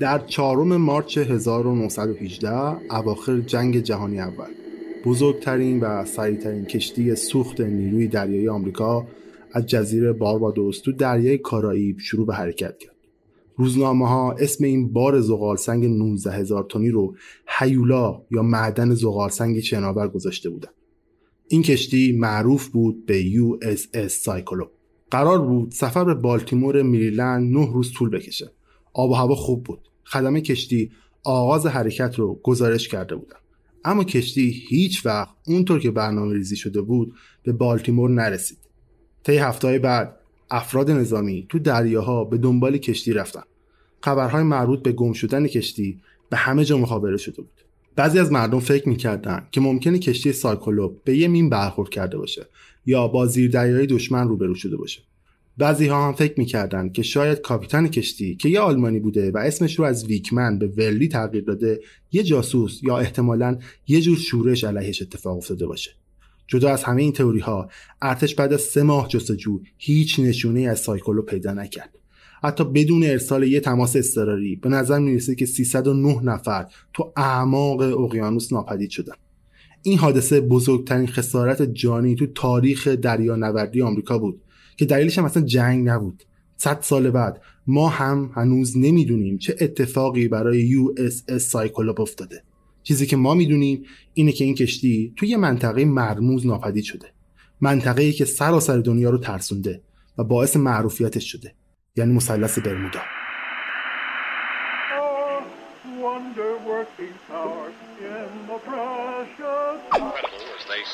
در چهارم مارچ 1918 اواخر جنگ جهانی اول بزرگترین و سریعترین کشتی سوخت نیروی دریایی آمریکا از جزیره باربادوس تو دریای کارائیب شروع به حرکت کرد. روزنامه ها اسم این بار زغال سنگ 19 هزار تنی رو هیولا یا معدن زغال سنگ شناور گذاشته بودند. این کشتی معروف بود به USS سایکلو. قرار بود سفر به بالتیمور میریلند نه روز طول بکشه. آب و هوا خوب بود. خدمه کشتی آغاز حرکت رو گزارش کرده بودن. اما کشتی هیچ وقت اونطور که برنامه ریزی شده بود به بالتیمور نرسید. طی هفته بعد افراد نظامی تو دریاها به دنبال کشتی رفتن. خبرهای مربوط به گم شدن کشتی به همه جا مخابره شده بود. بعضی از مردم فکر می‌کردن که ممکنه کشتی سایکلوپ به یه مین برخورد کرده باشه یا با زیردریایی دشمن روبرو شده باشه. بعضی ها هم فکر می‌کردن که شاید کاپیتان کشتی که یه آلمانی بوده و اسمش رو از ویکمن به ورلی تغییر داده یه جاسوس یا احتمالا یه جور شورش علیهش اتفاق افتاده باشه. جدا از همه این تئوری ها ارتش بعد از سه ماه جستجو هیچ نشونه از سایکلو پیدا نکرد. حتی بدون ارسال یه تماس اضطراری به نظر می‌رسه که 309 نفر تو اعماق اقیانوس ناپدید شدن. این حادثه بزرگترین خسارت جانی تو تاریخ دریانوردی آمریکا بود. که دلیلش هم اصلا جنگ نبود. صد سال بعد ما هم هنوز نمی‌دونیم چه اتفاقی برای USS Cyclops افتاده. چیزی که ما می‌دونیم اینه که این کشتی توی یه منطقه مرموز ناپدید شده. منطقه ای که سراسر دنیا رو ترسونده و باعث معروفیتش شده. یعنی مثلث برمودا.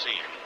Seem,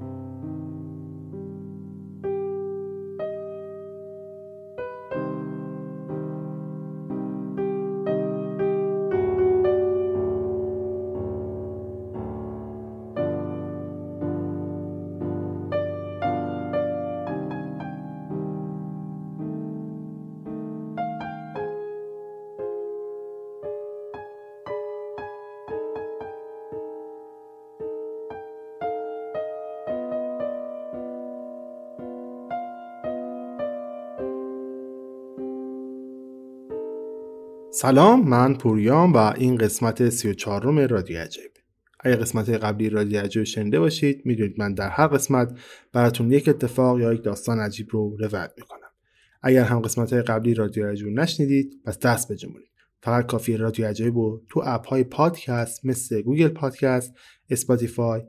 سلام من پوریام و این قسمت 34 رادیو عجایبه. اگر قسمت قبلی رادیو عجایب شنیده باشید می‌دونید من در هر قسمت براتون یک اتفاق یا یک داستان عجیب رو روایت می‌کنم. اگر هم قسمت قبلی رادیو عجایب نشنیدید پس دست بجنبونید فقط کافیه رادیو عجایب رو تو app های پادکست مثل Google Podcast، Spotify،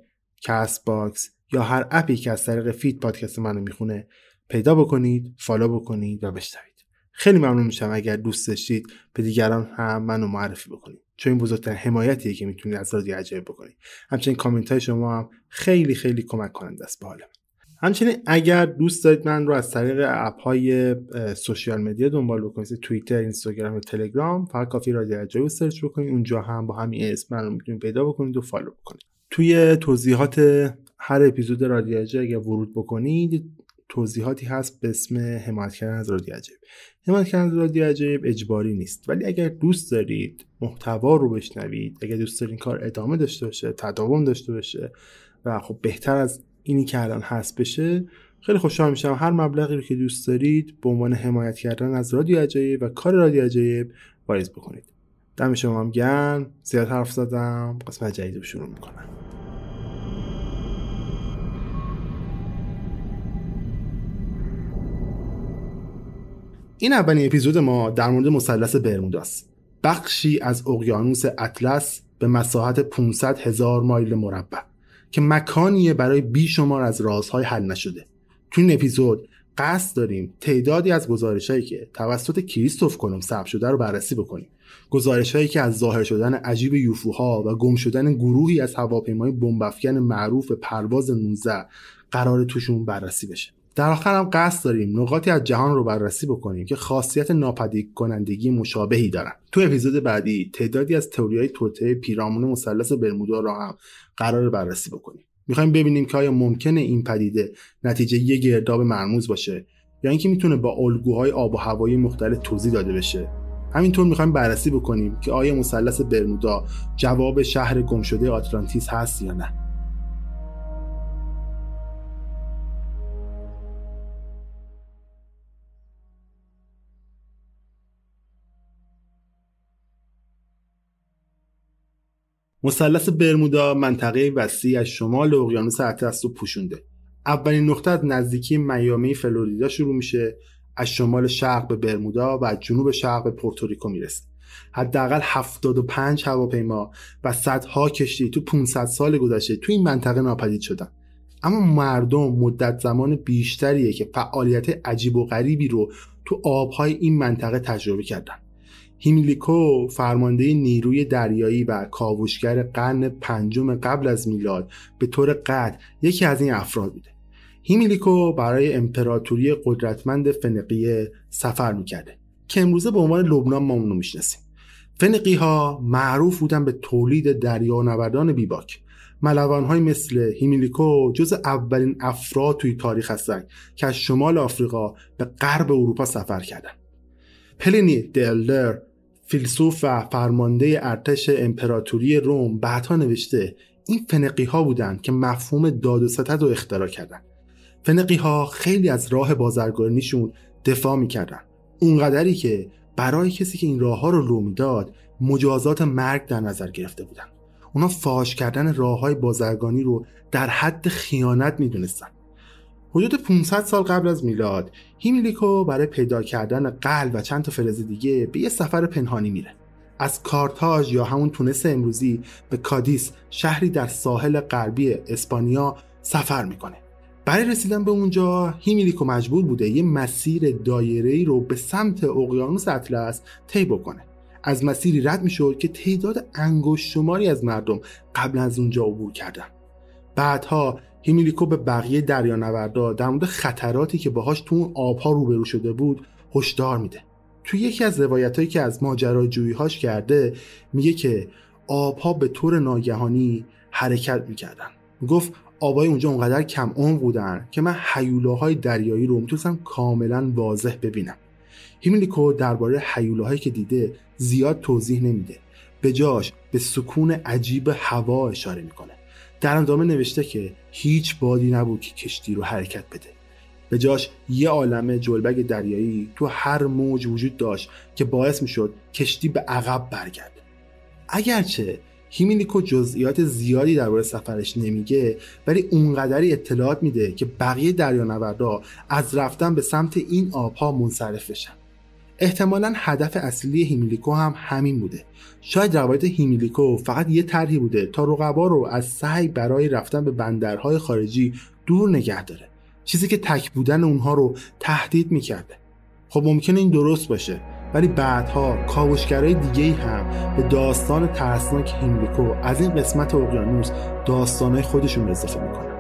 Castbox یا هر app ی که از طریق feed پادکست منو می‌خونه پیدا بکنید، follow بکنید و بشنوید. خیلی ممنون میشم اگر دوست داشتید به دیگران هم منو معرفی بکنید. چون این بزرگترین حمایتیه که می‌تونید از رادیو عجایب بکنید. همچنین کامنت های شما هم خیلی خیلی کمک کننده است به حال همچنین اگر دوست دارید من رو از طریق app های social media دنبال بکنید. توییتر اینستاگرام و تلگرام فقط کافیه رادیو عجایب search بکنید. اونجا هم با همین اسم من رو می‌تونید پیدا بکنید و follow بکنید. توی توضیحات هر اپیزود رادیو اگر ورود بکنید توضیحاتی هست به اسم حمایت کردن از رادیو عجایب حمایت کردن از رادیو عجایب اجباری نیست. ولی اگر دوست دارید محتوا رو بشنوید اگر دوست دارید کار ادامه داشته باشه تداوم داشته باشه و خب بهتر از اینی که الان هست بشه خیلی خوشحال میشم. هر مبلغی رو که دوست دارید به عنوان حمایت کردن از رادیو عجایب و کار رادیو عجایب واریز بکنید. دم شما هم گرم. زیاد حرف زدم. قسمت جدید رو شروع می‌کنم. این اولین اپیزود ما در مورد مثلث برموداست بخشی از اقیانوس اطلس به مساحت 500 هزار مایل مربع که مکانیه برای بیشمار از رازهای حل نشده. تو این اپیزود قصد داریم تعدادی از گزارش هایی که توسط کریستوف کلم ثبت شده رو بررسی بکنیم. گزارش هایی که از ظاهر شدن عجیب یوفوها و گم شدن گروهی از هواپیمای بمبافکن معروف پرواز 19 قرار توشون بررسی بشه. در آخر هم قصد داریم نقاطی از جهان رو بررسی بکنیم که خاصیت ناپدید کنندگی مشابهی دارن. تو اپیزود بعدی تعدادی از تئوری های توته پیرامون مثلث برمودا را هم قرار بررسی بکنیم. می‌خوایم ببینیم که آیا ممکنه این پدیده نتیجه یه گرداب مرموز باشه یا اینکه می‌تونه با الگوهای آب و هوایی مختلف توضیح داده بشه. همینطور می‌خوایم بررسی بکنیم که آیا مثلث برمودا جواب شهر گمشده آتلانتیس هست یا نه. مثلث برمودا منطقه وسیع از شمال اقیانوس اطلس رو پوشونده. اولین نقطه از نزدیکی میامی فلوریدا شروع میشه از شمال شرق به برمودا و از جنوب شرق به پورتوریکو می‌رسه. حداقل 75 هواپیما و صدها کشتی تو 500 سال گذشته تو این منطقه ناپدید شدن. اما مردم مدت زمان بیشتریه که فعالیت عجیب و غریبی رو تو آبهای این منطقه تجربه کردن. هیمیلیکو فرمانده نیروی دریایی و کاوشگر قرن پنجم قبل از میلاد به طور قطع یکی از این افراد بوده. هیمیلیکو برای امپراتوری قدرتمند فنقیه سفر می‌کرده که امروزه به عنوان لبنان ما اونو می‌شناسیم. فنقی ها معروف بودن به تولید دریانوردان بیباک. ملوان های مثل هیمیلیکو جز اولین افراد توی تاریخ هستند که از شمال آفریقا به غرب اروپا سفر کردند. پلینی دلدر فیلسوف و فرمانده ارتش امپراتوری روم بعدها نوشته این فنقی ها بودند که مفهوم داد و ستد رو اختراع کردند. فنقی ها خیلی از راه بازرگانیشون دفاع می‌کردن اونقدری که برای کسی که این راه ها رو لو می‌داد مجازات مرگ در نظر گرفته بودن اونا فاش کردن راه های بازرگانی رو در حد خیانت می‌دونستن حدود 500 سال قبل از میلاد هیمیلیکو برای پیدا کردن قلع و چند تا فلز دیگه به یه سفر پنهانی میره. از کارتاژ یا همون تونس امروزی به کادیس شهری در ساحل غربی اسپانیا سفر می‌کنه. برای رسیدن به اونجا هیمیلیکو مجبور بوده یه مسیر دایره‌ای رو به سمت اقیانوس اطلس طی بکنه. از مسیری رد می‌شد که تعداد انگشت شماری از مردم قبل از اونجا عبور کردن. بعدها هیمیلیکو به بقیه دریانوردا در مورد خطراتی که باهاش تو اون آبها روبرو شده بود هشدار میده. تو یکی از روایتهایی که از ماجراجوییهاش کرده میگه که آبها به طور ناگهانی حرکت می‌کردن. گفت آبای اونجا اونقدر کم اون بودن که من حیولاهای دریایی رو می‌تونستم کاملا واضح ببینم. هیمیلیکو درباره حیولاهایی که دیده زیاد توضیح نمیده. به جاش به سکون عجیب هوا اشاره می‌کنه. در ادامه نوشته که هیچ بادی نبود که کشتی رو حرکت بده. به جاش یه عالم جلبگ دریایی تو هر موج وجود داشت که باعث می‌شد کشتی به عقب برگرده. اگرچه هیمینیکو جزئیات زیادی درباره سفرش نمیگه ولی اونقدری اطلاعات میده که بقیه دریانوردا از رفتن به سمت این آبها منصرف بشن. احتمالا هدف اصلی هیمیلیکو هم همین بوده. شاید روایت هیمیلیکو فقط یه طرحی بوده تا رقبا رو از سعی برای رفتن به بندرهای خارجی دور نگه داره. چیزی که تک بودن اونها رو تهدید می‌کرده. خب ممکنه این درست باشه ولی بعدها کاوشگرای دیگه هم به داستان ترسناک هیمیلیکو از این قسمت اقیانوس داستانهای خودشون اضافه می‌کنن.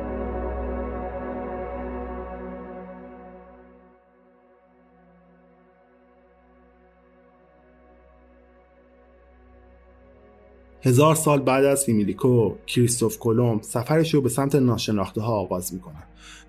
هزار سال بعد از فیمیلیکو کریستوف کلم سفرش رو به سمت ناشناخته ها آغاز می‌کنه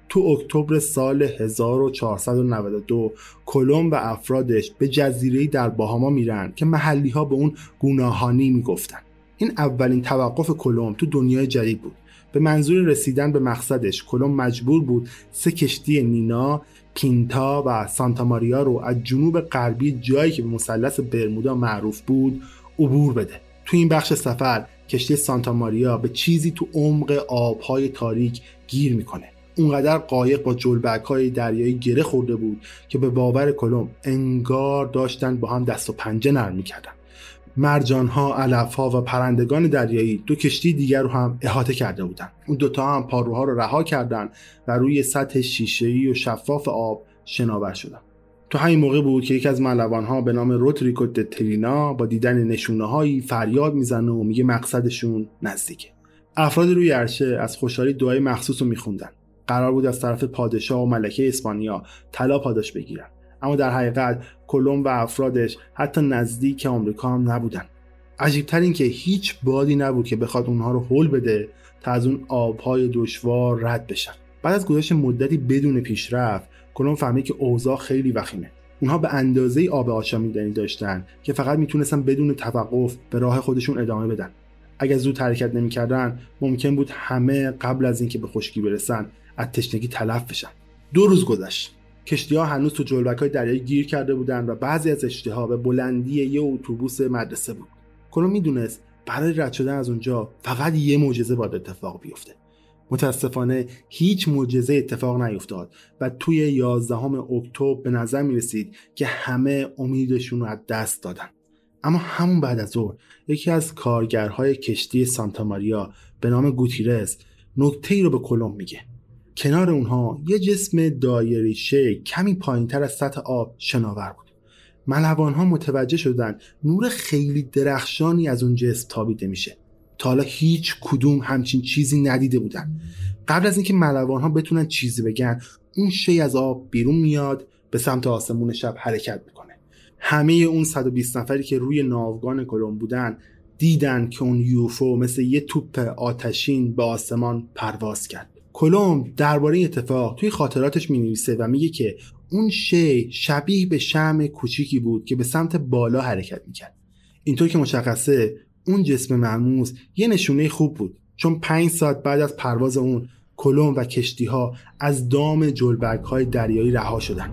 تو اکتبر سال 1492 کلم و افرادش به جزیره در باهاما میرن که محلی ها به اون گوناهانی می‌گفتن. این اولین توقف کلم تو دنیای جدید بود. به منظور رسیدن به مقصدش کلم مجبور بود سه کشتی نینا پینتا و سانتا ماریا رو از جنوب غربی جایی که به مثلث برمودا معروف بود عبور بده. تو این بخش سفر کشتی سانتا ماریا به چیزی تو عمق آبهای تاریک گیر می‌کنه. اونقدر قایق با جلبک های دریایی گره خورده بود که به باور کلم انگار داشتن با هم دست و پنجه نرم می‌کردن. مرجان ها، علف ها و پرندگان دریایی دو کشتی دیگر رو هم احاطه کرده بودن. اون دوتا هم پاروها رو رها کردن و روی سطح شیشه‌ای و شفاف آب شناور شدن. تو همین موقع بود که یکی از ملوان ها به نام روتریکو ترینا با دیدن نشونه هایی فریاد می‌زنه و میگه مقصدشون نزدیکه. افراد روی عرشه از خوشحالی دعای مخصوص رو میخوندن. قرار بود از طرف پادشاه و ملکه اسپانیا طلا پاداش بگیرن. اما در حقیقت کلم و افرادش حتی نزدیک آمریکا هم نبودن. عجیبتر این که هیچ بادی نبود که بخواد اونها رو حل بده تا از اون آبهای دشوار رد بشن. بعد از گذشت مدتی بدون پیشرفت کلم فهمید که اوضاع خیلی وخیمه. اونها به اندازه آب آشامیدنی داشتن که فقط می‌تونستن بدون توقف به راه خودشون ادامه بدن. اگر زود حرکت نمی‌کردن ممکن بود همه قبل از اینکه به خشکی برسن از تشنگی تلف بشن. دو روز گذشت. کشتی ها هنوز تو جلبک های دریایی گیر کرده بودن و بعضی از کشتی ها به بلندی یه اتوبوس مدرسه بود. کلو می‌دونست برای رد شدن از اونجا فقط یه معجزه باید اتفاق بیفته. متاسفانه هیچ معجزه اتفاق نیفتاد و توی 11 اکتبر به نظر می رسید که همه امیدشون رو از دست دادن. اما همون بعد از ظهر یکی از کارگرهای کشتی سانتا ماریا به نام گوتیرس نکته ای رو به کلم میگه. کنار اونها یه جسم دایری شکل کمی پایین تر از سطح آب شناور بود. ملوان ها متوجه شدن نور خیلی درخشانی از اون جسم تابیده میشه. حالا هیچ کدوم همچین چیزی ندیده بودن. قبل از اینکه ملوان ها بتونن چیزی بگن اون شی از آب بیرون میاد به سمت آسمون شب حرکت می‌کنه. همه اون 120 نفری که روی ناوگان کلم بودن دیدن که اون یوفو مثل یه توپ آتشین به آسمان پرواز کرد. کلم درباره این اتفاق توی خاطراتش می نویسه و میگه که اون شی شبیه به شم کوچیکی بود که به سمت بالا حرکت می‌کرد. اینطور که مشخصه اون جسم مرموز یه نشونه خوب بود. چون پنج ساعت بعد از پرواز اون کلم و کشتی ها از دام جلبرگ های دریایی رها شدن.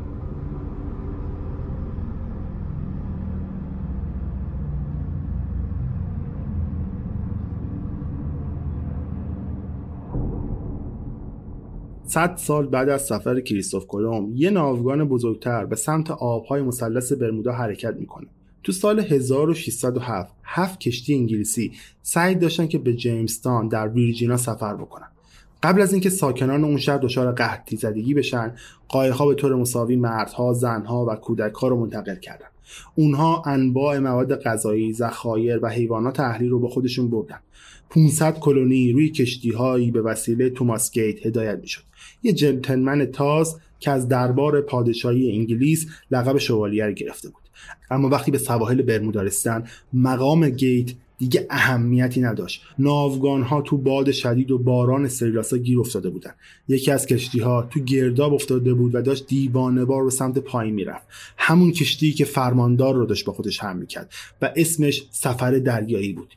صد سال بعد از سفر کریستوف کلم یه ناوگان بزرگتر به سمت آبهای مثلث برمودا حرکت می‌کنه. تو سال 1607 هفت کشتی انگلیسی سعی داشتن که به جیمستان در ویرجینا سفر بکنن قبل از اینکه ساکنان اون شهر دچار قحطی زدگی بشن قایق‌ها به طور مساوی مردها، زنها و کودکها رو منتقل کردن. اونها انواع مواد غذایی، ذخایر و حیوانات اهلی رو با خودشون بردن. 500 کلونی روی کشتیهایی به وسیله توماس گیت هدایت می‌شد. یه جنتلمن تاز که از دربار پادشاهی انگلیس لقب شوالیه گرفته بود. اما وقتی به سواحل برمودا رسیدن مقام گیت دیگه اهمیتی نداشت. ناوگان ها تو باد شدید و باران سریلاسا گیر افتاده بودن. یکی از کشتی ها تو گرداب افتاده بود و داشت دیوانه بار به سمت پایین می‌رفت. همون کشتی که فرماندار رو داشت با خودش هم می‌کرد و اسمش سفر دریایی بود.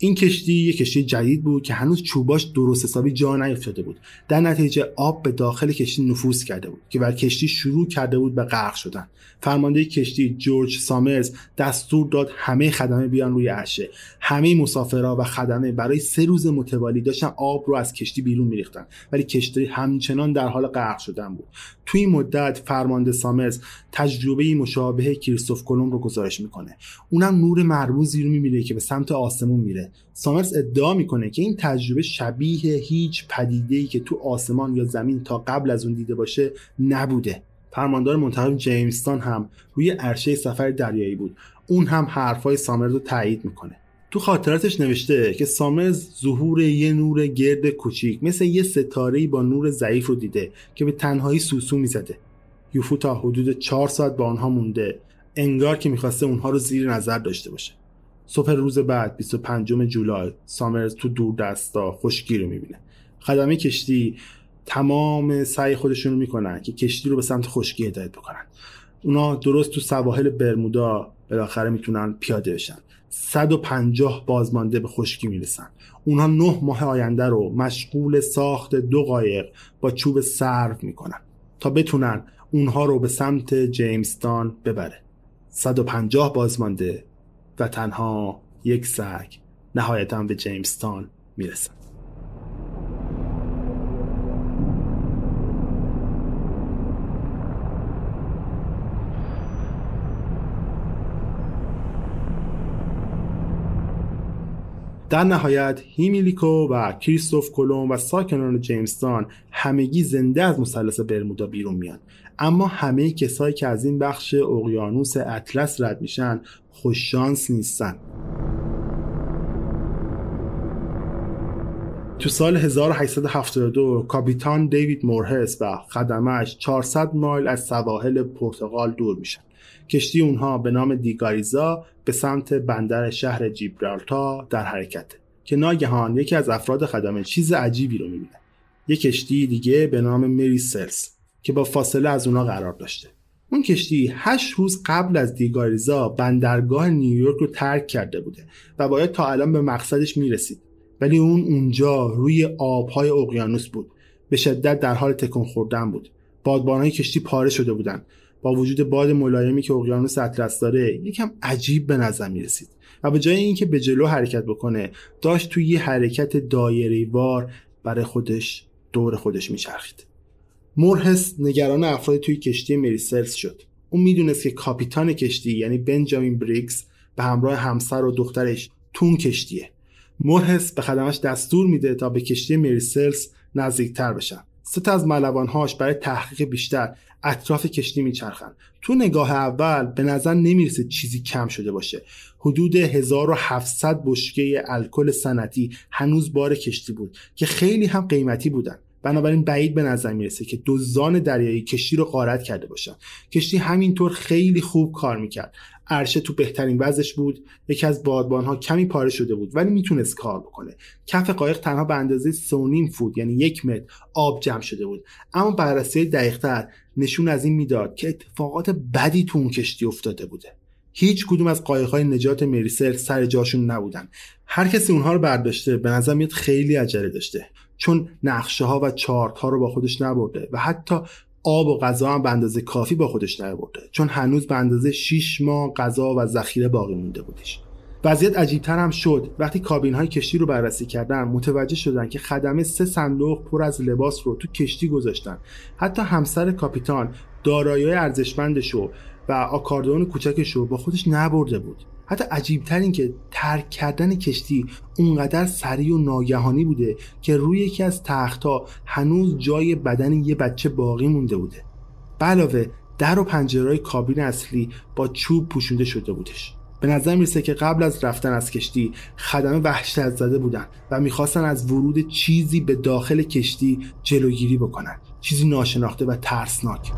این کشتی یک کشتی جدید بود که هنوز چوباش درست حسابی جا نیفتاده بود. در نتیجه آب به داخل کشتی نفوذ کرده بود که بر کشتی شروع کرده بود به غرق شدن. فرمانده کشتی جورج سامرز دستور داد همه خدمه بیان روی عرشه. همه مسافرها و خدمه برای سه روز متوالی داشتن آب رو از کشتی بیرون میریختن. ولی کشتی همچنان در حال غرق شدن بود. توی مدت فرمانده سامرز تجربه مشابه کریستوف کلم رو گزارش می‌کنه. اونم نور مرموزی رو می‌بینه که به سمت آسمون میره. سامرز ادعا می‌کنه که این تجربه شبیه هیچ پدیده‌ای که تو آسمان یا زمین تا قبل از اون دیده باشه نبوده. فرماندار منتخب جیمستان هم روی عرشه سفر دریایی بود. اون هم حرفای سامرز رو تایید می‌کنه. تو خاطراتش نوشته که سامرز ظهور یه نور گرد کوچیک مثل یه ستاره‌ای با نور ضعیف رو دیده که به تنهایی سوسو می‌زده. یوفو تا حدود چهار ساعت با آنها مونده انگار که می‌خواسته اونها رو زیر نظر داشته باشه. صبح روز بعد 25 جولای سامرز تو دور دستا خشکی رو می‌بینه. خدمه کشتی تمام سعی خودشون رو می‌کنن که کشتی رو به سمت خشکی هدایت بکنن. اونا درست تو سواحل برمودا بالاخره می‌تونن پیاده بشن. 150 بازمانده به خشکی می‌رسن. اونها نه ماه آینده رو مشغول ساخت دو قایق با چوب سرو می‌کنن تا بتونن اونها رو به سمت جیمستان ببره. 150 بازمانده و تنها یک سگ نهایتا به جیمستان می‌رسن. در نهایت هیمیلیکو و کریستوف کلوم و ساکنان جیمستان همگی زنده از مثلث برمودا بیرون میان. اما همه کسایی که از این بخش اقیانوس اطلس رد میشن خوششانس نیستن. تو سال 1872 کاپیتان دیوید مورهس و خدمش 400 مایل از سواحل پرتغال دور میشن. کشتی اونها به نام دیگاریزا به سمت بندر شهر جیبرالتا در حرکت که ناگهان یکی از افراد خدمه چیز عجیبی رو می‌بینه. یک کشتی دیگه به نام مری سلز که با فاصله از اونا قرار داشته. اون کشتی هشت روز قبل از دیگاریزا بندرگاه نیویورک رو ترک کرده بوده و باید تا الان به مقصدش می‌رسید. ولی اون اونجا روی آبهای اقیانوس بود. به شدت در حال تکون خوردن بود. بادبانهای کشتی پاره شده بودند با وجود باد ملایمی که اقیانوس اطلس داره یکم عجیب به نظر می رسید و به جای اینکه به جلو حرکت بکنه داشت توی یه حرکت دایره وار برای خودش دور خودش میچرخید. مورهس نگران افراد توی کشتی مریسلز شد. اون می‌دونست که کاپیتان کشتی یعنی بنجامین بریکس به همراه همسر و دخترش تون کشتیه. مورهس به خدمش دستور میده تا به کشتی مریسلز نزدیکتر بشن. سه از ملوانهاش برای تحقیق بیشتر اطراف کشتی میچرخن. تو نگاه اول به نظر نمی‌رسه چیزی کم شده باشه. حدود 1700 بشکه الکل سنتی هنوز بار کشتی بود که خیلی هم قیمتی بودن. بنابراین بعید به نظر می‌رسه که دزدان دریایی کشتی رو غارت کرده باشن. کشتی همینطور خیلی خوب کار می‌کرد. عرشه تو بهترین وضعش بود. یکی از بادبان ها کمی پاره شده بود ولی می‌تونست کار بکنه. کف قایق تنها به اندازه سونیم فود یعنی یک متر آب جمع شده بود. اما بررسی دقیقتر نشون از این می‌داد که اتفاقات بدی تو اون کشتی افتاده بوده. هیچ کدوم از قایق‌های نجات مریسل سر جاشون نبودن. هر کسی اونها رو برداشته به نظر میاد خیلی عجله داشته. چون نقشه ها و چارت ها رو با خودش نبرده و حتی آب و غذا هم به اندازه کافی با خودش نبرده. چون هنوز به اندازه 6 ماه غذا و ذخیره باقی مونده بودش. وضعیت عجیبتر هم شد. وقتی کابین های کشتی رو بررسی کردن متوجه شدن که خدمه سه صندوق پر از لباس رو تو کشتی گذاشتن. حتی همسر کاپیتان دارایی ارزشمندش و آکاردون کوچکش رو با خودش نبرده بود. حتی عجیبتر این که ترک کردن کشتی اونقدر سریع و ناگهانی بوده که روی یکی از تختها هنوز جای بدن یه بچه باقی مونده بوده. علاوه در و پنجرهای کابین اصلی با چوب پوشونده شده بودش. به نظر می‌رسه که قبل از رفتن از کشتی خدمه وحشت زده بودن و می‌خواستن از ورود چیزی به داخل کشتی جلوگیری بکنن. چیزی ناشناخته و ترسناک.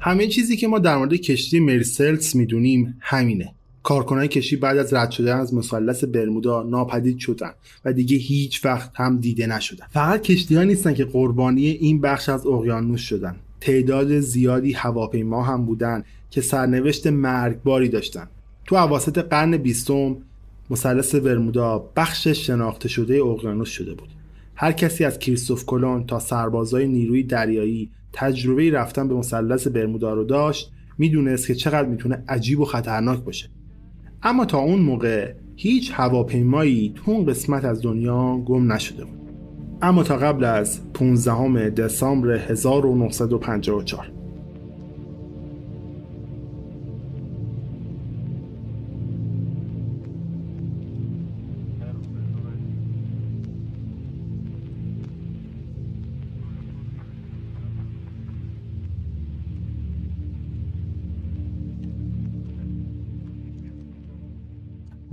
همه چیزی که ما در مورد کشتی مرسلس می‌دونیم همینه. کارکنان کشتی بعد از رد شدن از مثلث برمودا ناپدید شدن و دیگه هیچ وقت هم دیده نشدن. فقط کشتی ها نیستن که قربانی این بخش از اقیانوس شدن. تعداد زیادی هواپیما هم بودن که سرنوشت مرگباری داشتن. تو عواسط قرن بیستم مثلث برمودا بخش شناخته شده اقیانوس شده بود. هر کسی از کریستوف کلون تا سربازای نیروی دریایی تجربه رفتن به مثلث برمودا رو داشت می‌دونست که چقدر می‌تونه عجیب و خطرناک باشه. اما تا اون موقع هیچ هواپیمایی تو اون قسمت از دنیا گم نشده بود. اما تا قبل از 15 دسامبر 1954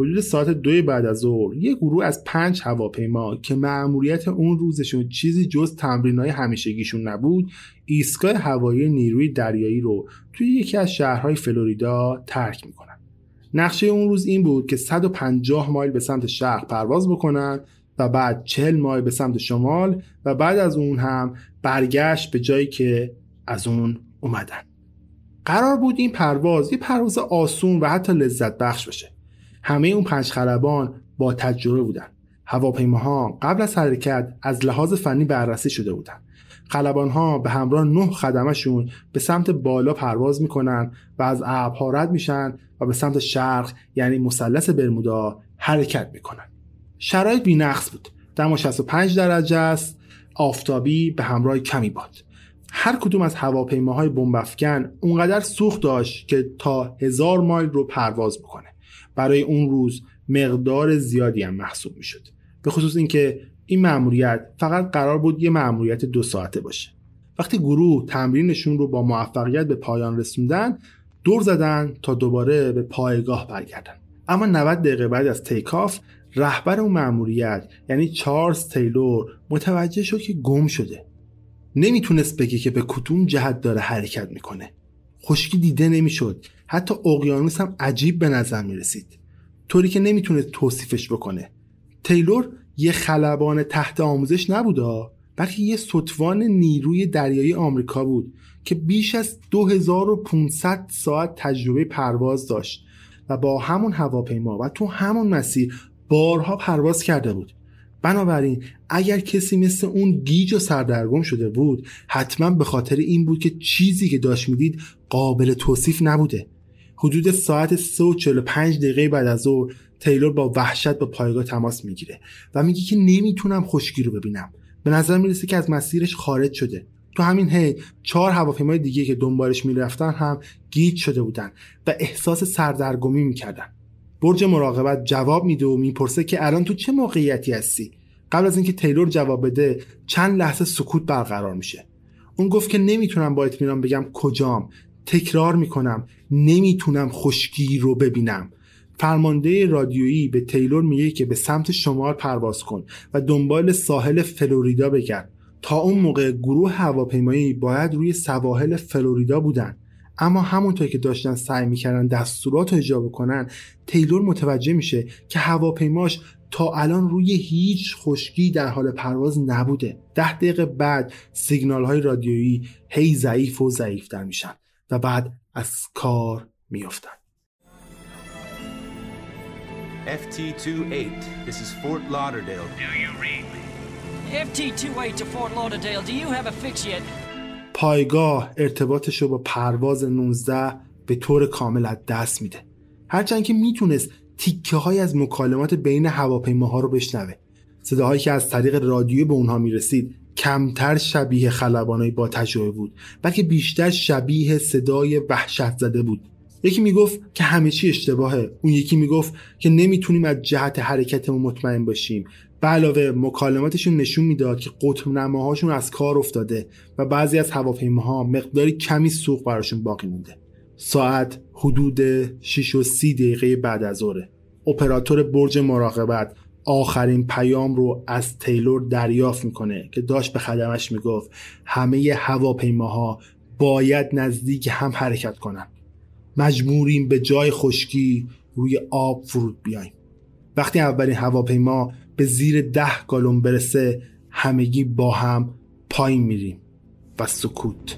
حدود ساعت دوی بعد از ظهر یه گروه از پنج هواپیما که مأموریت اون روزشون چیزی جز تمرینای همیشگیشون نبود ایستگاه هوایی نیروی دریایی رو توی یکی از شهرهای فلوریدا ترک می‌کنن. نقشه اون روز این بود که 150 مایل به سمت شرق پرواز بکنن و بعد 40 مایل به سمت شمال و بعد از اون هم برگشت به جایی که از اون اومدن. قرار بود این پرواز یه پرواز آسون و حتی لذت بخش باشه. همه اون پنج خلبان با تجربه بودن. هواپیماها قبل از حرکت از لحاظ فنی بررسی شده بودن. خلبان ها به همراه نه خدمشون به سمت بالا پرواز می‌کنن و از ابرها رد میشن و به سمت شرق یعنی مثلث برمودا حرکت می‌کنن. شرایط بینقص بود. دما 65 درجه است. آفتابی به همراه کمی باد. هر کدوم از هواپیماهای بمبافکن اونقدر سوخت داشت که تا هزار مایل رو پرواز بکنه. برای اون روز مقدار زیادی هم محسوب می‌شد. به خصوص اینکه این مأموریت فقط قرار بود یه مأموریت دو ساعته باشه. وقتی گروه تمرینشون رو با موفقیت به پایان رسوندن دور زدن تا دوباره به پایگاه برگردن. اما 90 دقیقه بعد از تیکاف رهبر اون مأموریت یعنی چارلز تیلور متوجه شد که گم شده. نمی‌تونست بگه که به کدوم جهت داره حرکت می‌کنه. خشکی دیده نمی‌شد. حتی اقیانوس هم عجیب به نظر می‌رسید. طوری که نمی‌تونست توصیفش بکنه. تیلور یه خلبان تحت آموزش نبوده بلکه یه ستوان نیروی دریایی آمریکا بود که بیش از 2500 ساعت تجربه پرواز داشت و با همون هواپیما و تو همون مسیر بارها پرواز کرده بود. بنابراین اگر کسی مثل اون گیج و سردرگم شده بود حتما به خاطر این بود که چیزی که داشت می‌دید قابل توصیف نبوده. حدود ساعت 3 و 45 دقیقه بعد از ظهر تیلور با وحشت با پایگاه تماس می‌گیره و میگه که نمی‌تونم خشکی رو ببینم. به نظر می‌رسه که از مسیرش خارج شده. تو همین هی چهار هواپیمای دیگه که دنبالش می‌رفتن هم گیج شده بودن و احساس سردرگمی می‌کردن. برج مراقبت جواب میده و می‌پرسه که الان تو چه موقعیتی هستی؟ قبل از اینکه تیلور جواب بده چند لحظه سکوت برقرار میشه. اون گفت که نمی‌تونم با اطمینان بگم کجام. تکرار می‌کنم نمی‌تونم خشکی رو ببینم. فرمانده رادیویی به تیلور میگه که به سمت شمال پرواز کن و دنبال ساحل فلوریدا بگرد. تا اون موقع گروه هواپیمایی باید روی سواحل فلوریدا بودن. اما همونطور که داشتن سعی می‌کردن دستورات رو اجرا بکنن تیلور متوجه میشه که هواپیماش تا الان روی هیچ خشکی در حال پرواز نبوده. ده دقیقه بعد سیگنال های رادیویی هی ضعیف و ضعیفتر میشن و بعد از کار میافتن FT28, this is Fort Lauderdale. Do you read me? FT28 to Fort Lauderdale, do you have a fix yet? پایگاه ارتباطش رو با پرواز 19 به طور کامل از دست میده هرچند که می‌تونست تیکه های از مکالمات بین هواپیماها رو بشنوه صداهایی که از طریق رادیو به اونها می‌رسید کمتر شبیه خلبانای با تجربه بود بلکه بیشتر شبیه صدای وحشت زده بود. یکی می‌گفت که همه چی اشتباهه. اون یکی می‌گفت که نمی‌تونیم از جهت حرکتمون مطمئن باشیم. به علاوه مکالماتشون نشون می‌داد که قطب نماهاشون از کار افتاده و بعضی از هواپیماها مقداری کمی سوخت براشون باقی مونده. ساعت حدود 6 و 30 دقیقه بعد از ظهره اپراتور برج مراقبت آخرین پیام رو از تیلور دریافت می‌کنه که داشت به خدمش می‌گفت همه هواپیماها باید نزدیک هم حرکت کنن مجبوریم به جای خشکی روی آب فرود بیایم وقتی اولین هواپیما به زیر ده گالون برسه همگی با هم پایین میریم و سکوت.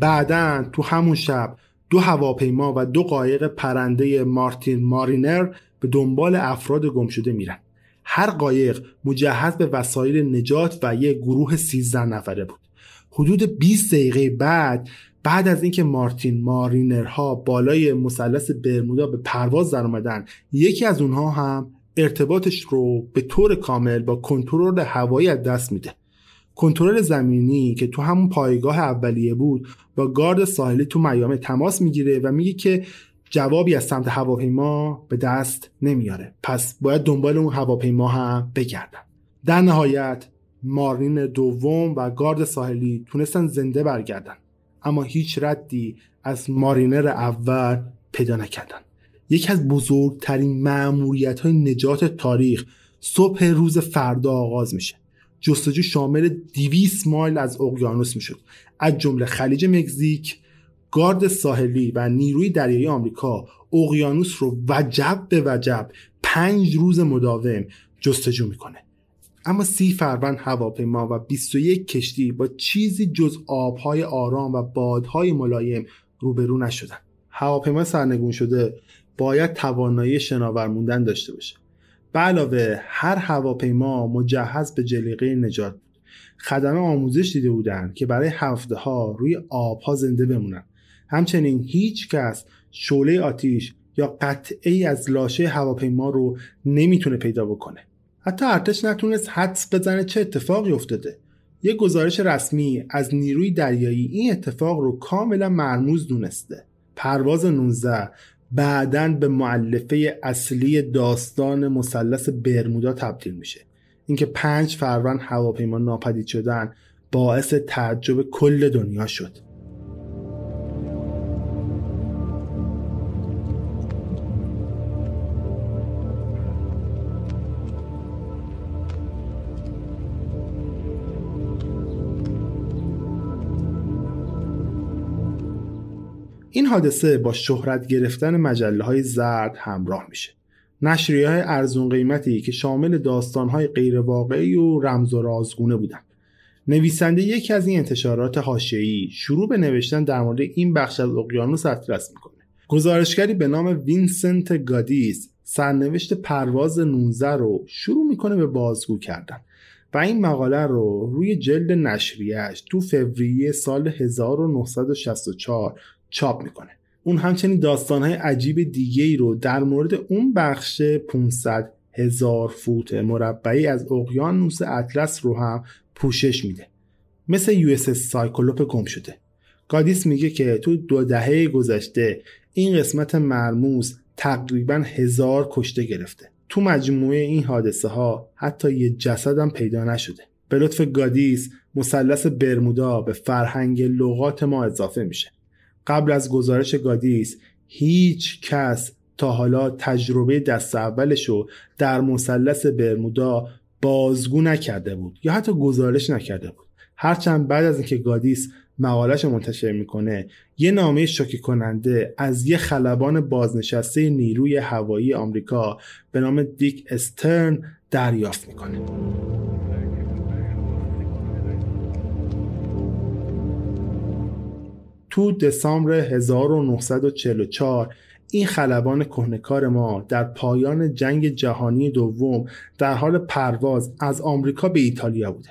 بعدا تو همون شب دو هواپیما و دو قایق پرنده مارتین مارینر به دنبال افراد گم شده میرن. هر قایق مجهز به وسایل نجات و یک گروه 13 نفره بود. حدود 20 دقیقه بعد بعد از اینکه مارتین مارینرها بالای مثلث برمودا به پرواز در اومدن یکی از اونها هم ارتباطش رو به طور کامل با کنترل هوایی از دست میده. کنترل زمینی که تو همون پایگاه اولیه بود با گارد ساحلی تو میامه تماس می‌گیره و میگه که جوابی از سمت هواپیما به دست نمیاره. پس باید دنبال اون هواپیما هم بگردن. در نهایت مارین دوم و گارد ساحلی تونستن زنده برگردن. اما هیچ ردی از مارینر اول پیدا نکردن. یکی از بزرگترین معمولیت های نجات تاریخ صبح روز فردا آغاز میشه. جستجو شامل 200 مایل از اقیانوس می‌شد. از جمله خلیج مکزیک گارد ساحلی و نیروی دریایی آمریکا اقیانوس رو وجب به وجب پنج روز مداوم جستجو می‌کنه. اما سی فروند هواپیما و 21 کشتی با چیزی جز آبهای آرام و بادهای ملایم روبرو نشدن. هواپیما سرنگون شده باید توانایی شناور موندن داشته باشه. به علاوه هر هواپیما مجهز به جلیقه نجات بود. خدمه آموزش دیده بودند که برای هفته ها روی آبها زنده بمونن همچنین هیچ کس شعله آتیش یا قطعی از لاشه هواپیما رو نمی‌تونه پیدا بکنه. حتی ارتش نتونست حدس بزنه چه اتفاقی افتاده. یک گزارش رسمی از نیروی دریایی این اتفاق رو کاملا مرموز دونسته. پرواز 19 بعدا به معلفه اصلی داستان مثلث برمودا تبدیل میشه. اینکه پنج فروند هواپیما ناپدید شدن باعث تعجب کل دنیا شد. این حادثه با شهرت گرفتن مجله های زرد همراه میشه. نشریه های ارزون قیمتی که شامل داستان های غیر واقعی و رمز و رازگونه بودند نویسنده یکی از این انتشارات حاشیه‌ای شروع به نوشتن در مورد این بخش از اقیانوس اطلس می‌کنه. گزارشگری به نام وینسنت گادیس سرنوشت پرواز 19 رو شروع می‌کنه به بازگو کردن و این مقاله رو روی جلد نشریهش تو فوریه سال 1964 چاپ می‌کنه. اون همچنین داستانهای عجیب دیگه ای رو در مورد اون بخش 500 هزار فوت مربعی از اقیانوس اطلس رو هم پوشش میده. مثل US Cyclops گم شده. گادیس میگه که تو دو دهه گذشته این قسمت مرموز تقریبا هزار کشته گرفته. تو مجموعه این حادثه ها حتی یه جسد هم پیدا نشده. به لطف گادیس مثلث برمودا به فرهنگ لغات ما اضافه میشه. قبل از گزارش گادیس هیچ کس تا حالا تجربه دست اولش رو در مثلث برمودا بازگو نکرده بود یا حتی گزارش نکرده بود. هرچند بعد از اینکه گادیس مقالش منتشر می‌کنه یه نامه شوکه کننده از یه خلبان بازنشسته نیروی هوایی آمریکا به نام دیک استرن دریافت می‌کنه. تو دسامبر 1944 این خلبان کهنکار ما در پایان جنگ جهانی دوم در حال پرواز از آمریکا به ایتالیا بوده.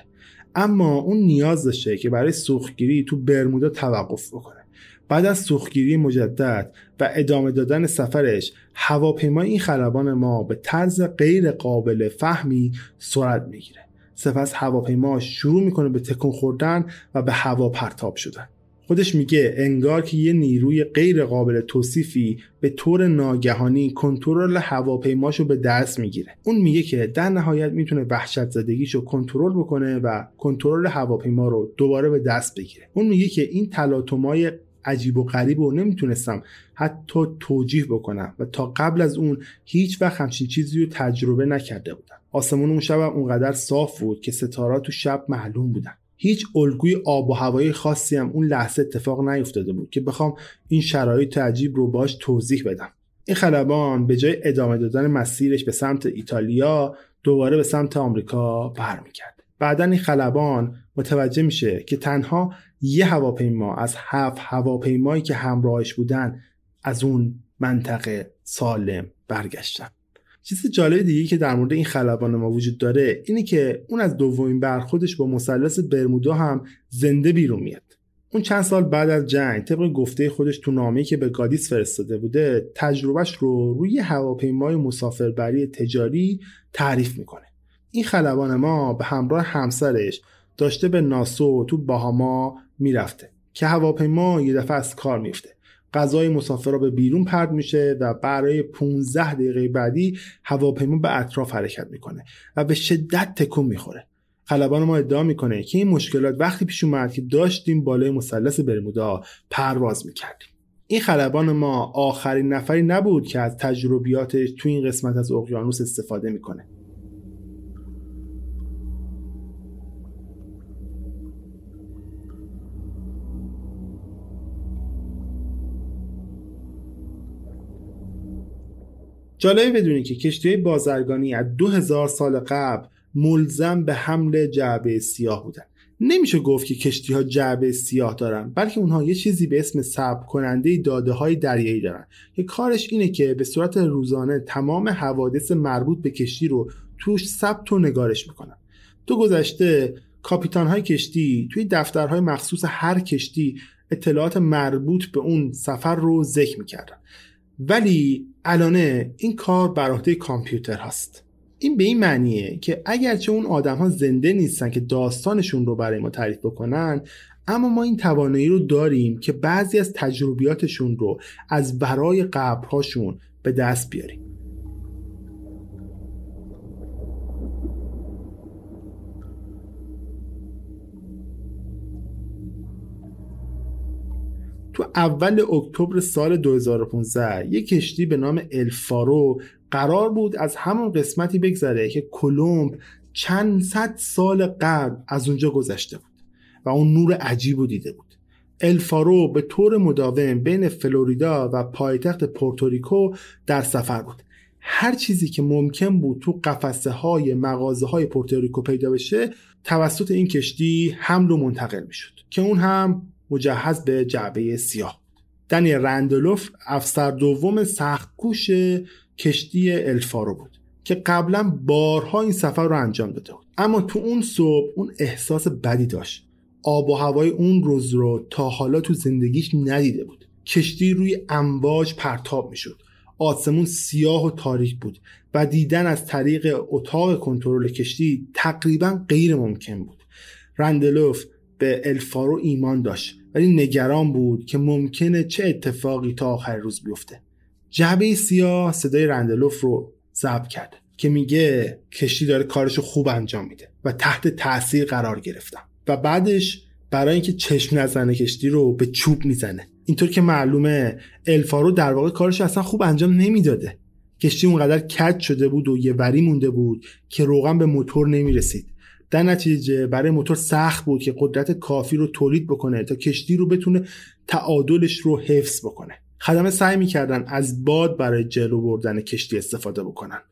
اما اون نیاز داشته که برای سوختگیری تو برمودا توقف بکنه. بعد از سوختگیری مجدد و ادامه دادن سفرش هواپیمای این خلبان ما به طرز غیر قابل فهمی سرعت می‌گیره. سپس هواپیما شروع می‌کنه به تکون خوردن و به هوا پرتاب شدن. خودش میگه انگار که یه نیروی غیر قابل توصیفی به طور ناگهانی کنترل هواپیماشو به دست می‌گیره. اون میگه که در نهایت می‌تونه وحشت زدگیشو کنترل بکنه و کنترل هواپیما رو دوباره به دست بگیره. اون میگه که این تلاطمای عجیب و غریب رو نمی‌تونستم حتی توجیه بکنم و تا قبل از اون هیچ وقت همچین چیزی رو تجربه نکرده بودم. آسمون اون شب اونقدر صاف بود که ستارات تو شب معلوم بودن. هیچ الگوی آب و هوایی خاصی هم اون لحظه اتفاق نیفتاده بود که بخوام این شرایط عجیب رو باش توضیح بدم. این خلبان به جای ادامه دادن مسیرش به سمت ایتالیا دوباره به سمت آمریکا برمیگرده بعدا این خلبان متوجه میشه که تنها یه هواپیما از هفت هواپیمایی که همراهش بودن از اون منطقه سالم برگشتن. چیز جالب دیگه که در مورد این خلبان ما وجود داره اینه که اون از دومین برخودش با مثلث برمودا هم زنده بیرون میاد. اون چند سال بعد از جنگ طبق گفته خودش تو نامه‌ای که به گادیس فرستاده بوده تجربهش رو روی هواپیمای مسافربری تجاری تعریف می‌کنه. این خلبان ما به همراه همسرش داشته به ناسو تو باهاما می‌رفته که هواپیما یه دفعه از کار میفته غذای مسافرها به بیرون پرد میشه و برای 15 دقیقه بعدی هواپیما به اطراف حرکت می‌کنه و به شدت تکون می‌خوره. خلبان ما ادعا می‌کنه که این مشکلات وقتی پیش اومد که داشتیم بالای مثلث برمودا پرواز می‌کردیم. این خلبان ما آخرین نفری نبود که از تجربیاتش تو این قسمت از اقیانوس استفاده می‌کنه. جالبه بدونید که کشتی بازرگانی از 2000 سال قبل ملزم به حمل جعبه سیاه بودن. نمیشه گفت که کشتی ها جعبه سیاه دارن بلکه اونها یه چیزی به اسم ثبت کننده داده های دریایی دارن. که کارش اینه که به صورت روزانه تمام حوادث مربوط به کشتی رو توش ثبت و نگارش می‌کنن. تو گذشته کاپیتان های کشتی توی دفترهای مخصوص هر کشتی اطلاعات مربوط به اون سفر رو ذکر می‌کردن. ولی الانه این کار بر عهده کامپیوتر هست. این به این معنیه که اگرچه اون آدم ها زنده نیستن که داستانشون رو برای ما تعریف بکنن اما ما این توانایی رو داریم که بعضی از تجربیاتشون رو از ورای قبرهاشون به دست بیاریم. تو اول اکتبر سال 2015 یک کشتی به نام الفارو قرار بود از همون قسمتی بگذره که کلمب چند صد سال قبل از اونجا گذشته بود و اون نور عجیب و دیده بود. الفارو به طور مداوم بین فلوریدا و پایتخت پورتوریکو در سفر بود. هر چیزی که ممکن بود تو قفسه های مغازه های پورتوریکو پیدا بشه توسط این کشتی حمل و منتقل می شد که اون هم مجهز به جعبه سیاه. دنی رندلوف افسر دوم سختکوش کشتی الفارو بود که قبلا بارها این سفر رو انجام داده بود. اما تو اون صبح اون احساس بدی داشت. آب و هوای اون روز رو تا حالا تو زندگیش ندیده بود. کشتی روی امواج پرتاب می‌شد. آسمون سیاه و تاریک بود و دیدن از طریق اتاق کنترل کشتی تقریبا غیر ممکن بود. رندلوف به الفارو ایمان داشت. ولی نگران بود که ممکنه چه اتفاقی تا آخر روز بیفته. جعبه سیاه صدای رندلوف رو ضبط کرد که میگه کشتی داره کارشو خوب انجام میده و تحت تاثیر قرار گرفتم و بعدش برای اینکه چشم نزنه کشتی رو به چوب می‌زنه. اینطور که معلومه الفارو در واقع کارش اصلا خوب انجام نمی‌داده. کشتی اونقدر کج شده بود و یه وری مونده بود که روغن به موتور نمی‌رسید. در نتیجه برای موتور سخت بود که قدرت کافی رو تولید بکنه تا کشتی رو بتونه تعادلش رو حفظ بکنه. خدمه سعی می‌کردن از باد برای جلو بردن کشتی استفاده بکنن.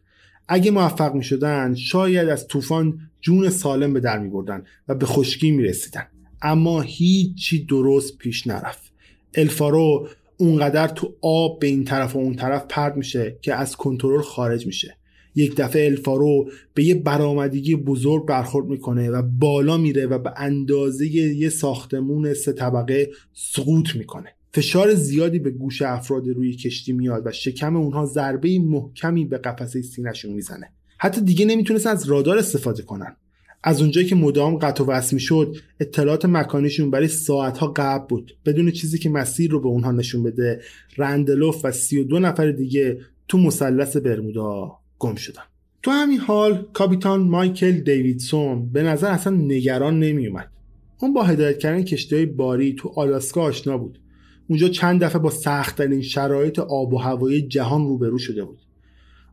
اگه موفق می شدن شاید از طوفان جون سالم به در می بردن و به خشکی می رسیدن اما هیچی درست پیش نرفت. الفارو اونقدر تو آب به این طرف و اون طرف پرد میشه که از کنترل خارج میشه. یک دفعه الفارو به یه برآمدگی بزرگ برخورد می‌کنه و بالا میره و به اندازه یه ساختمون سه طبقه سقوط می‌کنه. فشار زیادی به گوش افراد روی کشتی میاد و شکم اونها ضربه محکمی به قفسه سینهشون می‌زنه. حتی دیگه نمی‌تونستن از رادار استفاده کنن. از اونجایی که مدام قطع و وصل می‌شد اطلاعات مکانیشون برای ساعتها قبل بود. بدون چیزی که مسیر رو به اونها نشون بده رندلوف و 32 نفر دیگه تو مثلث برمودا. گم شدن تو همین حال کاپیتان مایکل دیویدسون به نظر اصلا نگران نمیومد اون با هدایت کردن کشتی باری تو آلاسکا آشنا بود. اونجا چند دفعه با سختترین شرایط آب و هوایی جهان روبرو شده بود.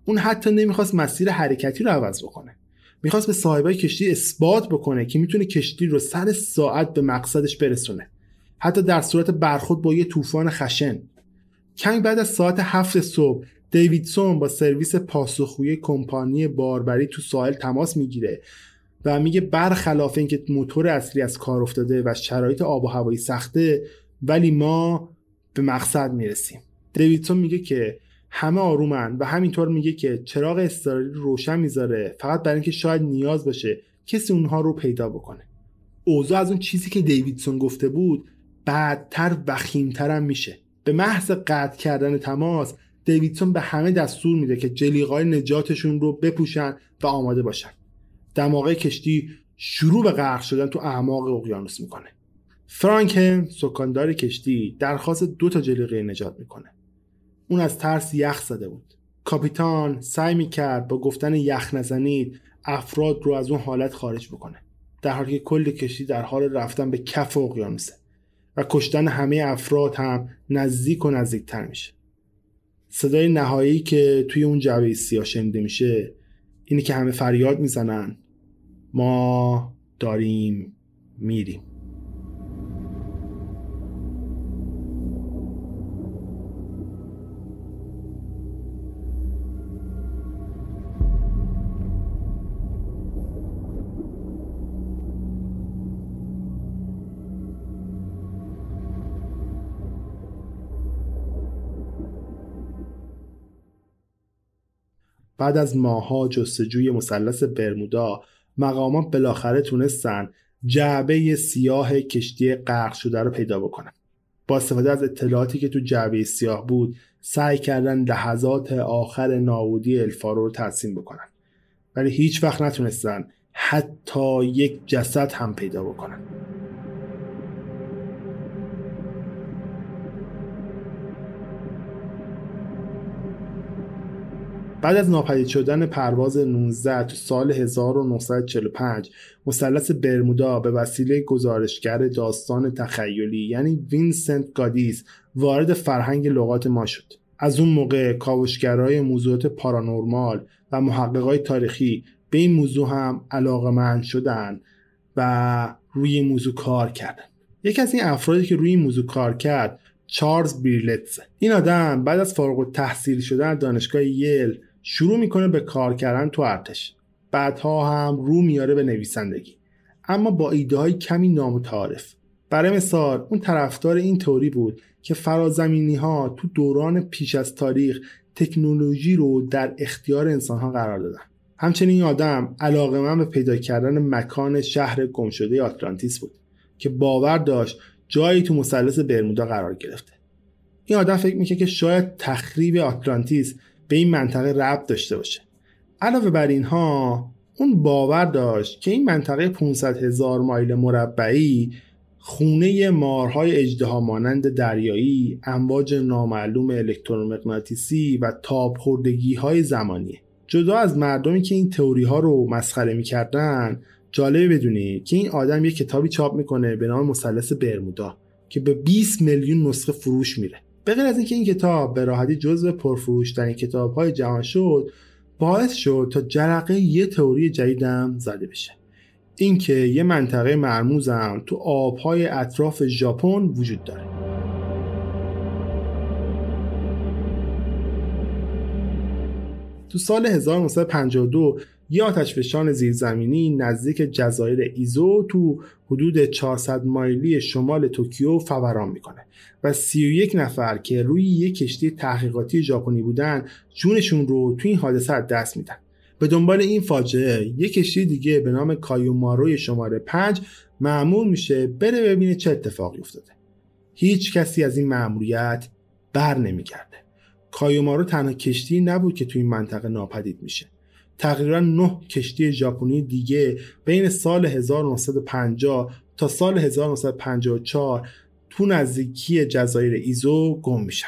اون حتی نمی‌خواست مسیر حرکتی رو عوض بکنه. می‌خواست به صاحبای کشتی اثبات بکنه که می‌تونه کشتی رو سر ساعت به مقصدش برسونه. حتی در صورت برخورد با یه طوفان خشن. کمی بعد از ساعت هفت صبح دیویدسون با سرویس پاسخگویی کمپانی باربری تو ساحل تماس می‌گیره و میگه برخلاف اینکه موتور اصلی از کار افتاده و شرایط آب و هوایی سخته ولی ما به مقصد می‌رسیم. دیویدسون میگه که همه آرومن و همینطور میگه که چراغ استراری روشن می‌ذاره فقط برای اینکه شاید نیاز باشه کسی اونها رو پیدا بکنه. اوضاع از اون چیزی که دیویدسون گفته بود بعدتر وخیمتر هم میشه. به محض قطع کردن تماس دیویدسون به همه دستور میده که جلیقای نجاتشون رو بپوشن و آماده باشن. دماغه کشتی شروع به غرق شدن تو اعماق اقیانوس می‌کنه. فرانک سکاندار کشتی درخواست دو تا جلیقه نجات می‌کنه. اون از ترس یخ زده بود. کاپیتان سعی می‌کرد با گفتن یخ نزنید افراد رو از اون حالت خارج بکنه. در حالی که کل کشتی در حال رفتن به کف اقیانوسه و کشتن همه افراد هم نزدیک و نزدیکتر میشه. صدای نهایی که توی اون جعبه سیاه شنیده میشه اینه که همه فریاد می‌زنن. ما داریم میریم. بعد از ماها جستجوی مثلث برمودا مقامات بالاخره تونستن جعبه سیاه کشتی غرق شده رو پیدا بکنن. با استفاده از اطلاعاتی که تو جعبه سیاه بود سعی کردن لحظات آخر نابودی الفارو رو ترسیم بکنن. ولی هیچ وقت نتونستن حتی یک جسد هم پیدا بکنن. بعد از ناپدید شدن پرواز 19 تو سال 1945 مثلث برمودا به وسیله گزارشگر داستان تخیلی یعنی وینسنت گادیس وارد فرهنگ لغات ما شد. از اون موقع کاوشگرای موضوعات paranormal و محققای تاریخی به این موضوع هم علاقمند شدن و روی این موضوع کار کردن. یکی از این افرادی که روی این موضوع کار کرد چارلز بیرلتز. این آدم بعد از فارغ تحصیل شدن دانشگاه یل شروع می‌کنه به کار کردن تو ارتش. بعدها هم رو میاره به نویسندگی. اما با ایده های کمی نامتعارف. برای مثال اون طرفدار این توری بود که فرازمینی ها تو دوران پیش از تاریخ تکنولوژی رو در اختیار انسان ها قرار دادن. همچنین آدم علاقه من به پیدا کردن مکان شهر گمشده آتلانتیس بود که باور داشت جایی تو مثلث برمودا قرار گرفته. این آدم فکر می‌کرد که شاید تخریب آتلانتیس به این منطقه ربط داشته باشه علاوه بر اینها اون باور داشت که این منطقه 500 هزار مایل مربعی خونه مارهای اجدها مانند دریایی، امواج نامعلوم الکترومغناطیسی و تاب خوردگی های زمانیه. جدا از مردمی که این تئوری ها رو مسخره می‌کردن جالبه بدونی که این آدم یه کتابی چاپ می‌کنه به نام مثلث برمودا که به 20 میلیون نسخه فروش میره به غیر از اینکه این کتاب به راحتی جزو کتاب های جهان شد باعث شد تا جرقه یه تئوری جدیدم زده بشه. اینکه یه منطقه مرموزم تو آبهای اطراف ژاپن وجود داره. تو سال 1952 یه آتشفشان زیرزمینی نزدیک جزایر ایزو تو حدود 400 مایلی شمال توکیو فوران می‌کنه و 31 نفر که روی یک کشتی تحقیقاتی ژاپنی بودن جونشون رو تو این حادثه دست میدن. به دنبال این فاجعه یک کشتی دیگه به نام کایوماروی شماره 5 معمول میشه بره ببینه چه اتفاقی افتاده. هیچ کسی از این مأموریت بر نمیگرده. کایومارو تنها کشتی نبود که تو این منطقه ناپدید میشه. تقریبا 9 کشتی ژاپنی دیگه بین سال 1950 تا سال 1954 تو نزدیکی جزایر ایزو گم میشن.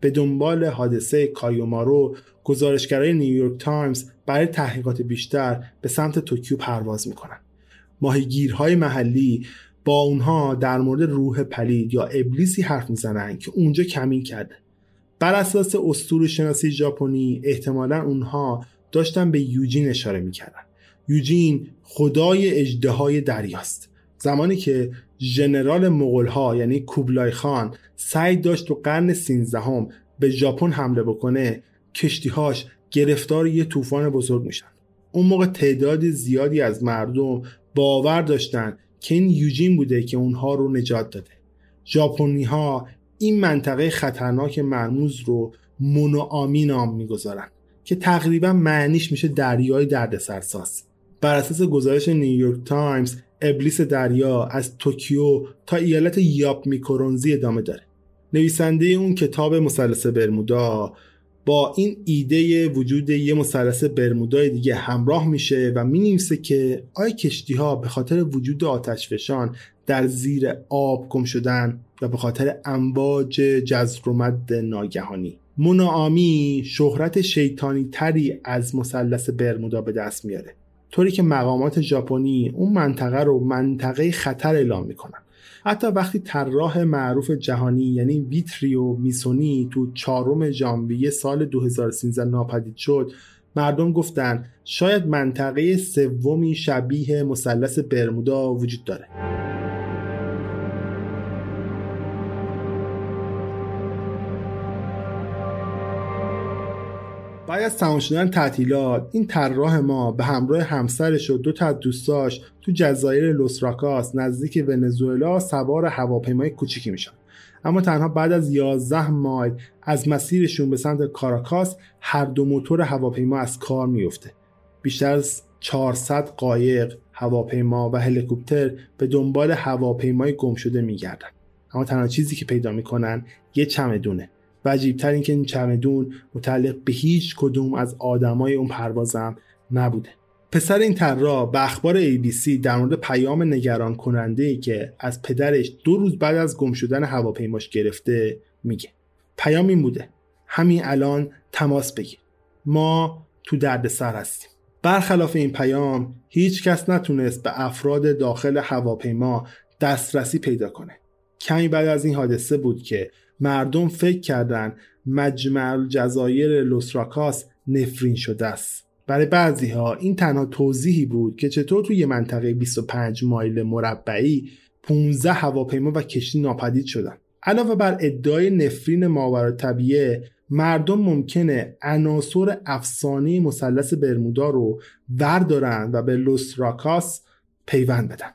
به دنبال حادثه کایومارو گزارشگرای نیویورک تایمز برای تحقیقات بیشتر به سمت توکیو پرواز می‌کنن. ماهیگیرهای محلی با اونها در مورد روح پلید یا ابلیسی حرف می‌زنن که اونجا کمین کرده. بر اساس اسطوره شناسی ژاپنی احتمالا اونها داشتن به یوجین اشاره می‌کردن. یوجین خدای اجده دریاست. زمانی که ژنرال مغول یعنی کوبلای خان سعی داشت تو قرن 13 هم به ژاپن حمله بکنه کشتیهاش گرفتار یه طوفان بزرگ میشن. اون موقع تعداد زیادی از مردم باور داشتن که این یوجین بوده که اونها رو نجات داده. ژاپنی ها این منطقه خطرناک مرموز رو مونوآمی نام می‌گذارن. که تقریبا معنیش میشه دریای دردسرساز. بر اساس گزارش نیویورک تایمز ابلیس دریا از توکیو تا ایالت یاپ میکرونزی ادامه داره. نویسنده اون کتاب مثلث برمودا با این ایده وجود یه مثلث برمودای دیگه همراه میشه و می‌نویسه که آیا کشتی ها به خاطر وجود آتشفشان در زیر آب گم شدن و به خاطر امواج جزر و مد ناگهانی. منامی شهرت شیطانی تری از مثلث برمودا به دست میاره. طوری که مقامات ژاپنی اون منطقه رو منطقه خطر اعلام می‌کنن. حتی وقتی طراح معروف جهانی یعنی ویتریو میسونی تو چهارم ژانویه سال 2013 ناپدید شد مردم گفتن شاید منطقه سومی شبیه مثلث برمودا وجود داره. بعد از تمام شدن تعطیلات این طراح ما به همراه همسرش و دو تا از دوستاش تو جزایر لوسراکاس نزدیک ونزوئلا سوار هواپیمای کوچیکی میشن. اما تنها بعد از 11 مایل از مسیرشون به سمت کاراکاس هر دو موتور هواپیما از کار میفته بیشتر از 400 قایق هواپیما و هلیکوپتر به دنبال هواپیمای گم شده میگردن. اما تنها چیزی که پیدا می‌کنن یه چمدونه. و عجیبتر اینکه این چمدون متعلق به هیچ کدوم از آدمای اون پروازم نبوده. پسر این طراح به اخبار ABC در مورد پیام نگران کننده ای که از پدرش دو روز بعد از گم شدن هواپیماش گرفته میگه. پیام این بوده. همین الان تماس بگیر. ما تو دردسر هستیم. برخلاف این پیام هیچ کس نتونست به افراد داخل هواپیما دسترسی پیدا کنه. کمی بعد از این حادثه بود که مردم فکر کردن مجمع جزایر لوسراکاس نفرین شده است. برای بعضی ها این تنها توضیحی بود که چطور توی منطقه 25 مایل مربعی 15 هواپیما و کشتی ناپدید شدن. علاوه بر ادعای نفرین ماورا طبیعه مردم ممکنه عناصر افسانه مثلث برمودا رو وردارن و به لوسراکاس پیوند بدن.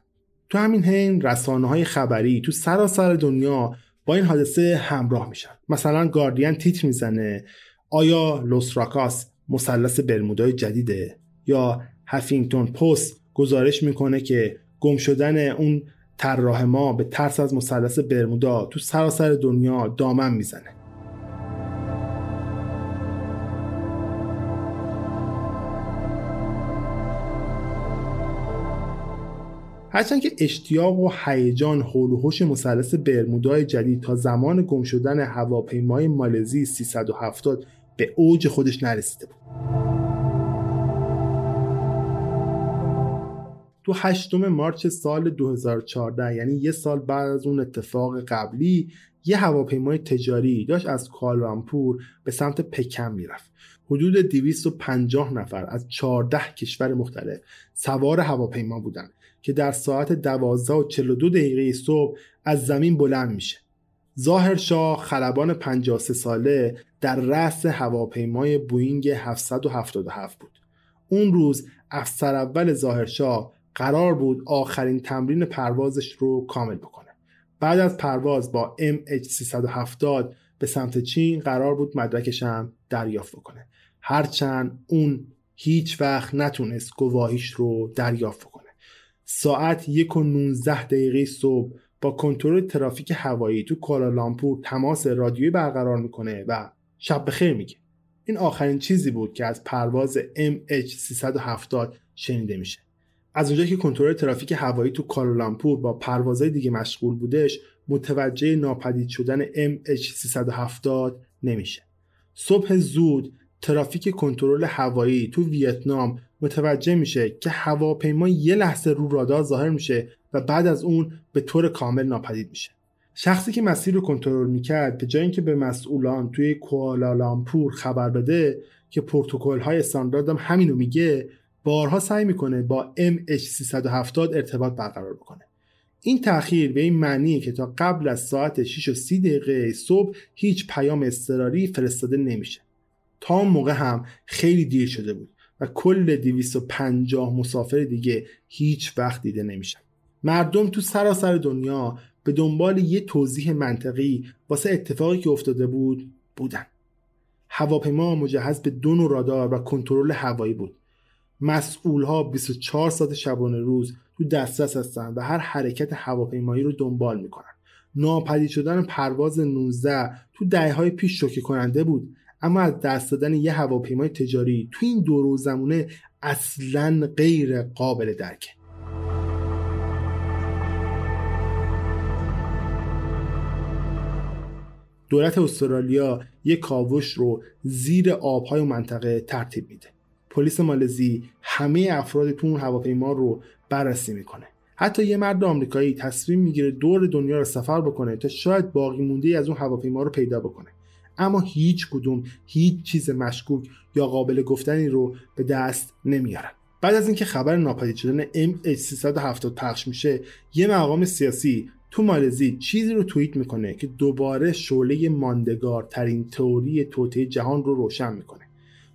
تو همین حین رسانه های خبری تو سراسر دنیا با این حادثه همراه میشن. مثلا گاردین تیتر می‌زنه. آیا لوسراکاس مثلث برمودای جدیده؟ یا هفینگتون پست گزارش می‌کنه که گم شدن اون طراح ما به ترس از مثلث برمودا تو سراسر دنیا دامن می‌زنه. هرچند که اشتیاق و هیجان حول و مثلث برمودای جدید تا زمان گم شدن هواپیمای مالزی 370 به اوج خودش نرسیده بود. تو هشتم مارچ سال 2014 یعنی یه سال بعد از اون اتفاق قبلی یه هواپیمای تجاری داشت از کوالالامپور به سمت پکن می‌رفت. حدود 250 نفر از 14 کشور مختلف سوار هواپیما بودند. که در ساعت 12 و 42 دقیقه صبح از زمین بلند میشه. ظاهر شاه خلبان 53 ساله در رأس هواپیمای بوینگ 777 بود. اون روز افسر اول ظاهرشاه قرار بود آخرین تمرین پروازش رو کامل بکنه. بعد از پرواز با MH370 به سمت چین قرار بود مدرکش هم دریافت بکنه. هرچند اون هیچ وقت نتونست گواهیش رو دریافت کنه ساعت یک و 19 دقیقه صبح با کنترل ترافیک هوایی تو کوالالامپور تماس رادیویی برقرار می‌کنه و شب بخیر میگه. این آخرین چیزی بود که از پرواز MH370 شنیده میشه. از اونجایی که کنترل ترافیک هوایی تو کالالامپور با پروازهای دیگه مشغول بودش متوجه ناپدید شدن MH370 نمیشه. صبح زود ترافیک کنترل هوایی تو ویتنام متوجه میشه که هواپیما یه لحظه رو رادار ظاهر میشه و بعد از اون به طور کامل ناپدید میشه. شخصی که مسیر رو کنترل می‌کرد به جای اینکه به مسئولان توی کوالالامپور خبر بده که پروتکل های استاندارد هم همینو میگه بارها سعی می‌کنه با MH370 ارتباط برقرار بکنه. این تأخیر به این معنیه که تا قبل از ساعت 6 و 30 دقیقه صبح هیچ پیام اضطراری فرستاده نمیشه. تا اون موقع هم خیلی دیر شده بود. و کل 250 مسافر دیگه هیچ وقت دیده نمیشن. مردم تو سراسر دنیا به دنبال یه توضیح منطقی واسه اتفاقی که افتاده بود بودن. هواپیما مجهز به دو نوع رادار و کنترل هوایی بود. مسئول ها 24 ساعت شبانه روز تو دسترس هستن و هر حرکت هواپیمایی رو دنبال می‌کنن. ناپدید شدن پرواز 19 تو دهه های پیش شوکه کننده بود. اما از دست دادن یه هواپیمای تجاری تو این دور زمونه اصلا غیر قابل درکه. دولت استرالیا یک کاوش رو زیر آبهای منطقه ترتیب میده. پلیس مالزی همه افراد تو اون هواپیما رو بررسی می‌کنه. حتی یه مرد آمریکایی تصمیم می‌گیره دور دنیا رو سفر بکنه تا شاید باقی مونده از اون هواپیما رو پیدا بکنه. اما هیچ کدوم هیچ چیز مشکوک یا قابل گفتنی رو به دست نمیارن. بعد از اینکه خبر ناپدید شدن MH370 پخش میشه یه مقام سیاسی تو مالزی چیزی رو توییت می‌کنه که دوباره شعله ماندگار ترین تئوری توطئه جهان رو روشن می‌کنه.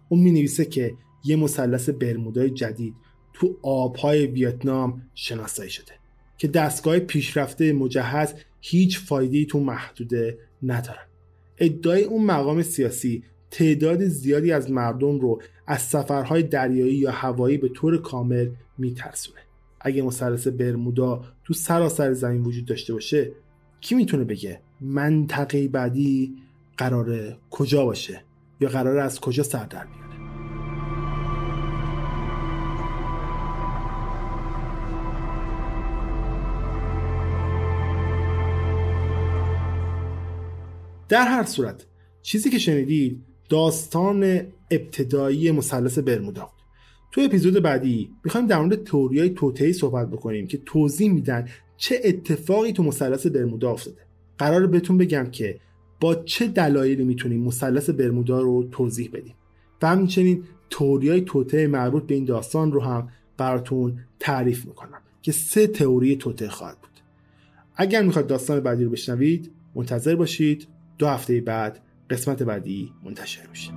اون می‌نویسه که یه مثلث برمودای جدید تو آبهای ویتنام شناسایی شده که دستگاه پیشرفته مجهز هیچ فایده تو محدوده ندارن. ادعای اون مقام سیاسی تعداد زیادی از مردم رو از سفرهای دریایی یا هوایی به طور کامل میترسونه. اگه مثلث برمودا تو سراسر زمین وجود داشته باشه کی می‌تونه بگه منطقه بعدی قراره کجا باشه یا قراره از کجا سر در بیاره در هر صورت چیزی که شنیدید داستان ابتدایی مثلث برمودا. بود تو اپیزود بعدی می‌خوایم در مورد تئوریای توطئه‌ای صحبت بکنیم که توضیح میدن چه اتفاقی تو مثلث برمودا افتاده. قرار بهتون بگم که با چه دلایلی می‌تونیم مثلث برمودا رو توضیح بدیم. و همچنین تئوریای توطئه مربوط به این داستان رو هم براتون تعریف می‌کنم که سه تئوری توطئه خواهد بود. اگر می‌خواد داستان بعدی رو بشنوید منتظر باشید. دو هفته بعد قسمت بعدی منتشر میشه.